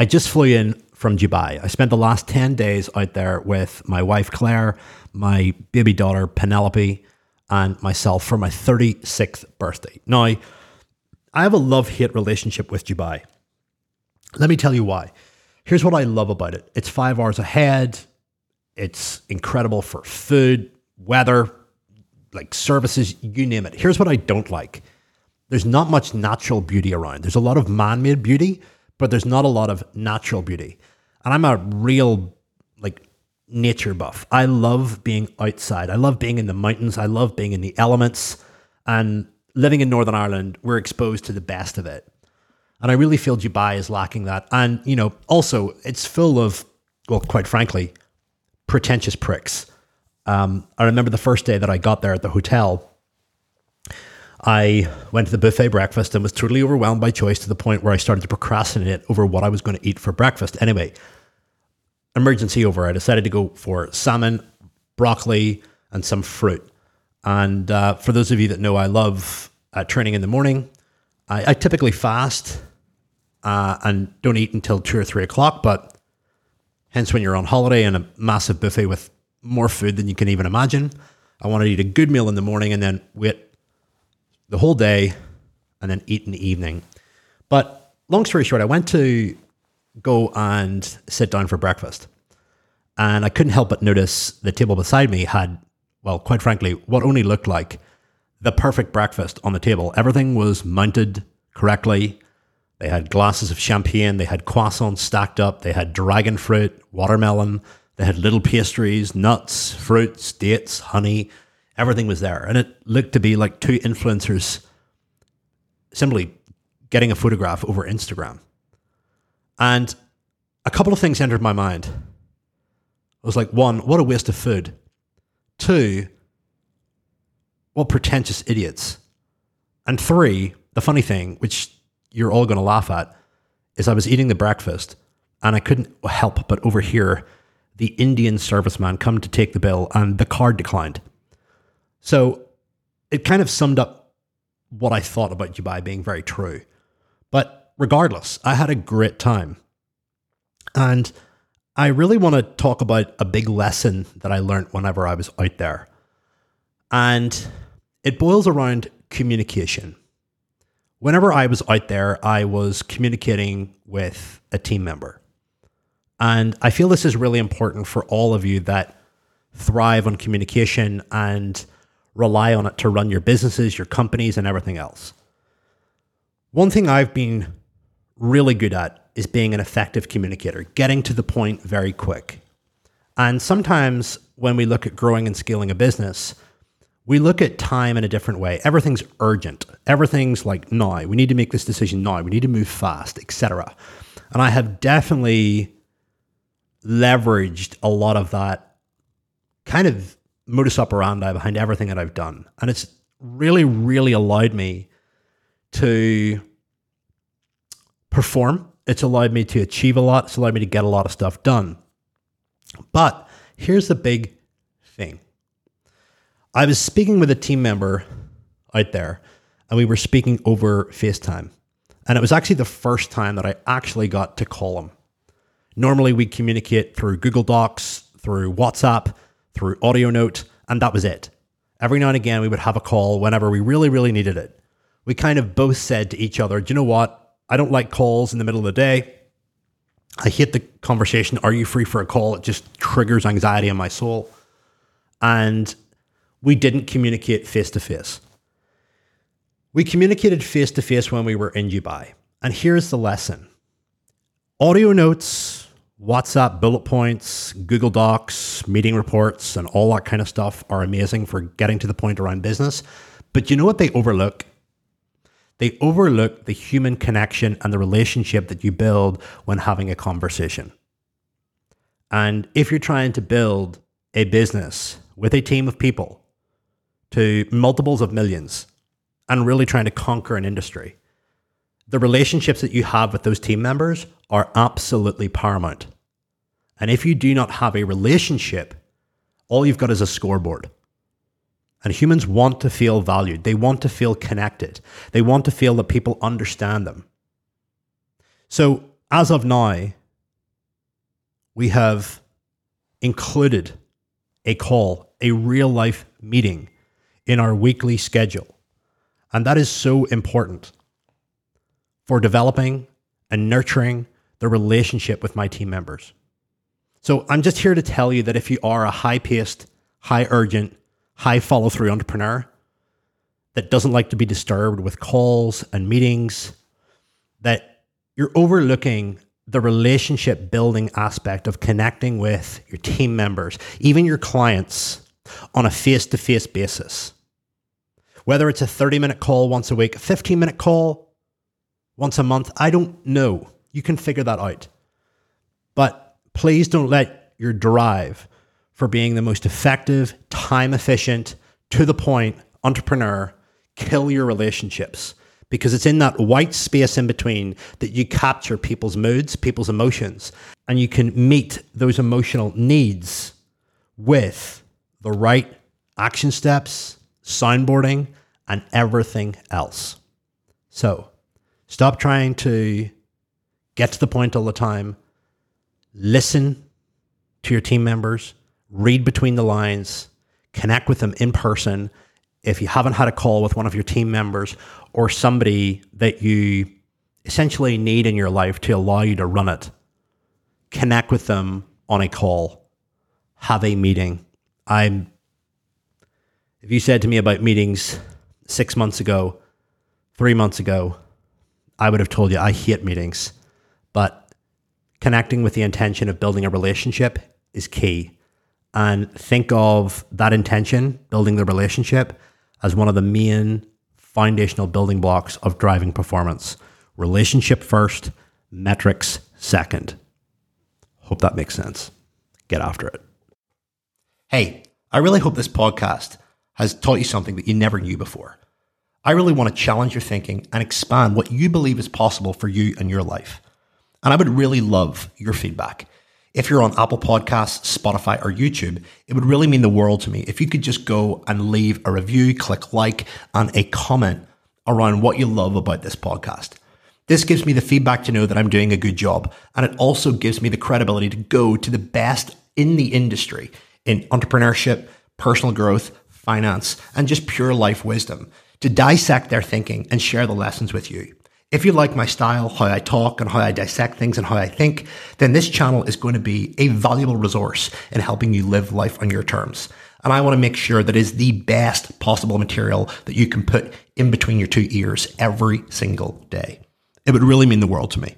I just flew in from Dubai. I spent the last 10 days out there with my wife, Claire, my baby daughter, Penelope, and myself for my 36th birthday. Now, I have a love hate relationship with Dubai. Let me tell you why. Here's what I love about it it's five hours ahead, it's incredible for food, weather, like services, you name it. Here's what I don't like there's not much natural beauty around. There's a lot of man made beauty, but there's not a lot of natural beauty. And I'm a real like nature buff. I love being outside. I love being in the mountains. I love being in the elements. And living in Northern Ireland, we're exposed to the best of it. And I really feel Dubai is lacking that. And, you know, also it's full of, well, quite frankly, pretentious pricks. Um, I remember the first day that I got there at the hotel, I went to the buffet breakfast and was totally overwhelmed by choice to the point where I started to procrastinate over what I was going to eat for breakfast. Anyway, emergency over. I decided to go for salmon, broccoli, and some fruit. And uh, for those of you that know, I love uh, training in the morning. I, I typically fast uh, and don't eat until two or three o'clock, but hence when you're on holiday and a massive buffet with more food than you can even imagine, I want to eat a good meal in the morning and then wait the whole day and then eat in the evening. But long story short, I went to go and sit down for breakfast. And I couldn't help but notice the table beside me had, well, quite frankly, what only looked like the perfect breakfast on the table. Everything was mounted correctly. They had glasses of champagne, they had croissants stacked up, they had dragon fruit, watermelon, they had little pastries, nuts, fruits, dates, honey. Everything was there. And it looked to be like two influencers simply getting a photograph over Instagram. And a couple of things entered my mind. I was like, one, what a waste of food. Two, what pretentious idiots. And three, the funny thing, which you're all going to laugh at, is I was eating the breakfast and I couldn't help but overhear the Indian serviceman come to take the bill and the card declined. So it kind of summed up what I thought about Dubai being very true. But regardless, I had a great time. And I really want to talk about a big lesson that I learned whenever I was out there. And it boils around communication. Whenever I was out there, I was communicating with a team member. And I feel this is really important for all of you that thrive on communication and rely on it to run your businesses, your companies, and everything else. One thing I've been really good at is being an effective communicator, getting to the point very quick. And sometimes when we look at growing and scaling a business, we look at time in a different way. Everything's urgent. Everything's like now. We need to make this decision now. We need to move fast, etc. And I have definitely leveraged a lot of that kind of modus operandi behind everything that I've done. And it's really, really allowed me to perform. It's allowed me to achieve a lot. It's allowed me to get a lot of stuff done. But here's the big thing I was speaking with a team member out there, and we were speaking over FaceTime. And it was actually the first time that I actually got to call him. Normally, we communicate through Google Docs, through WhatsApp, through audio note, and that was it. Every now and again, we would have a call whenever we really, really needed it. We kind of both said to each other, Do you know what? I don't like calls in the middle of the day. I hate the conversation. Are you free for a call? It just triggers anxiety in my soul. And we didn't communicate face to face. We communicated face to face when we were in Dubai. And here's the lesson audio notes, WhatsApp bullet points, Google Docs, meeting reports, and all that kind of stuff are amazing for getting to the point around business. But you know what they overlook? They overlook the human connection and the relationship that you build when having a conversation. And if you're trying to build a business with a team of people to multiples of millions and really trying to conquer an industry, the relationships that you have with those team members are absolutely paramount. And if you do not have a relationship, all you've got is a scoreboard. And humans want to feel valued. They want to feel connected. They want to feel that people understand them. So as of now, we have included a call, a real life meeting in our weekly schedule. And that is so important for developing and nurturing the relationship with my team members. So I'm just here to tell you that if you are a high paced, high urgent, high follow through entrepreneur that doesn't like to be disturbed with calls and meetings, that you're overlooking the relationship building aspect of connecting with your team members, even your clients, on a face to face basis. Whether it's a 30 minute call once a week, a 15 minute call once a month, I don't know. You can figure that out. But please don't let your drive for being the most effective, time efficient, to the point entrepreneur kill your relationships because it's in that white space in between that you capture people's moods, people's emotions, and you can meet those emotional needs with the right action steps, soundboarding, and everything else. So stop trying to get to the point all the time. Listen to your team members, read between the lines, connect with them in person. If you haven't had a call with one of your team members or somebody that you essentially need in your life to allow you to run it, connect with them on a call, have a meeting. I'm if you said to me about meetings six months ago, three months ago, I would have told you I hate meetings. But connecting with the intention of building a relationship is key. And think of that intention, building the relationship, as one of the main foundational building blocks of driving performance. Relationship first, metrics second. Hope that makes sense. Get after it. Hey, I really hope this podcast has taught you something that you never knew before. I really want to challenge your thinking and expand what you believe is possible for you and your life. And I would really love your feedback. If you're on Apple Podcasts, Spotify, or YouTube, it would really mean the world to me if you could just go and leave a review, click like, and a comment around what you love about this podcast. This gives me the feedback to know that I'm doing a good job. And it also gives me the credibility to go to the best in the industry in entrepreneurship, personal growth, finance, and just pure life wisdom to dissect their thinking and share the lessons with you. If you like my style, how I talk and how I dissect things and how I think, then this channel is going to be a valuable resource in helping you live life on your terms. And I want to make sure that is the best possible material that you can put in between your two ears every single day. It would really mean the world to me.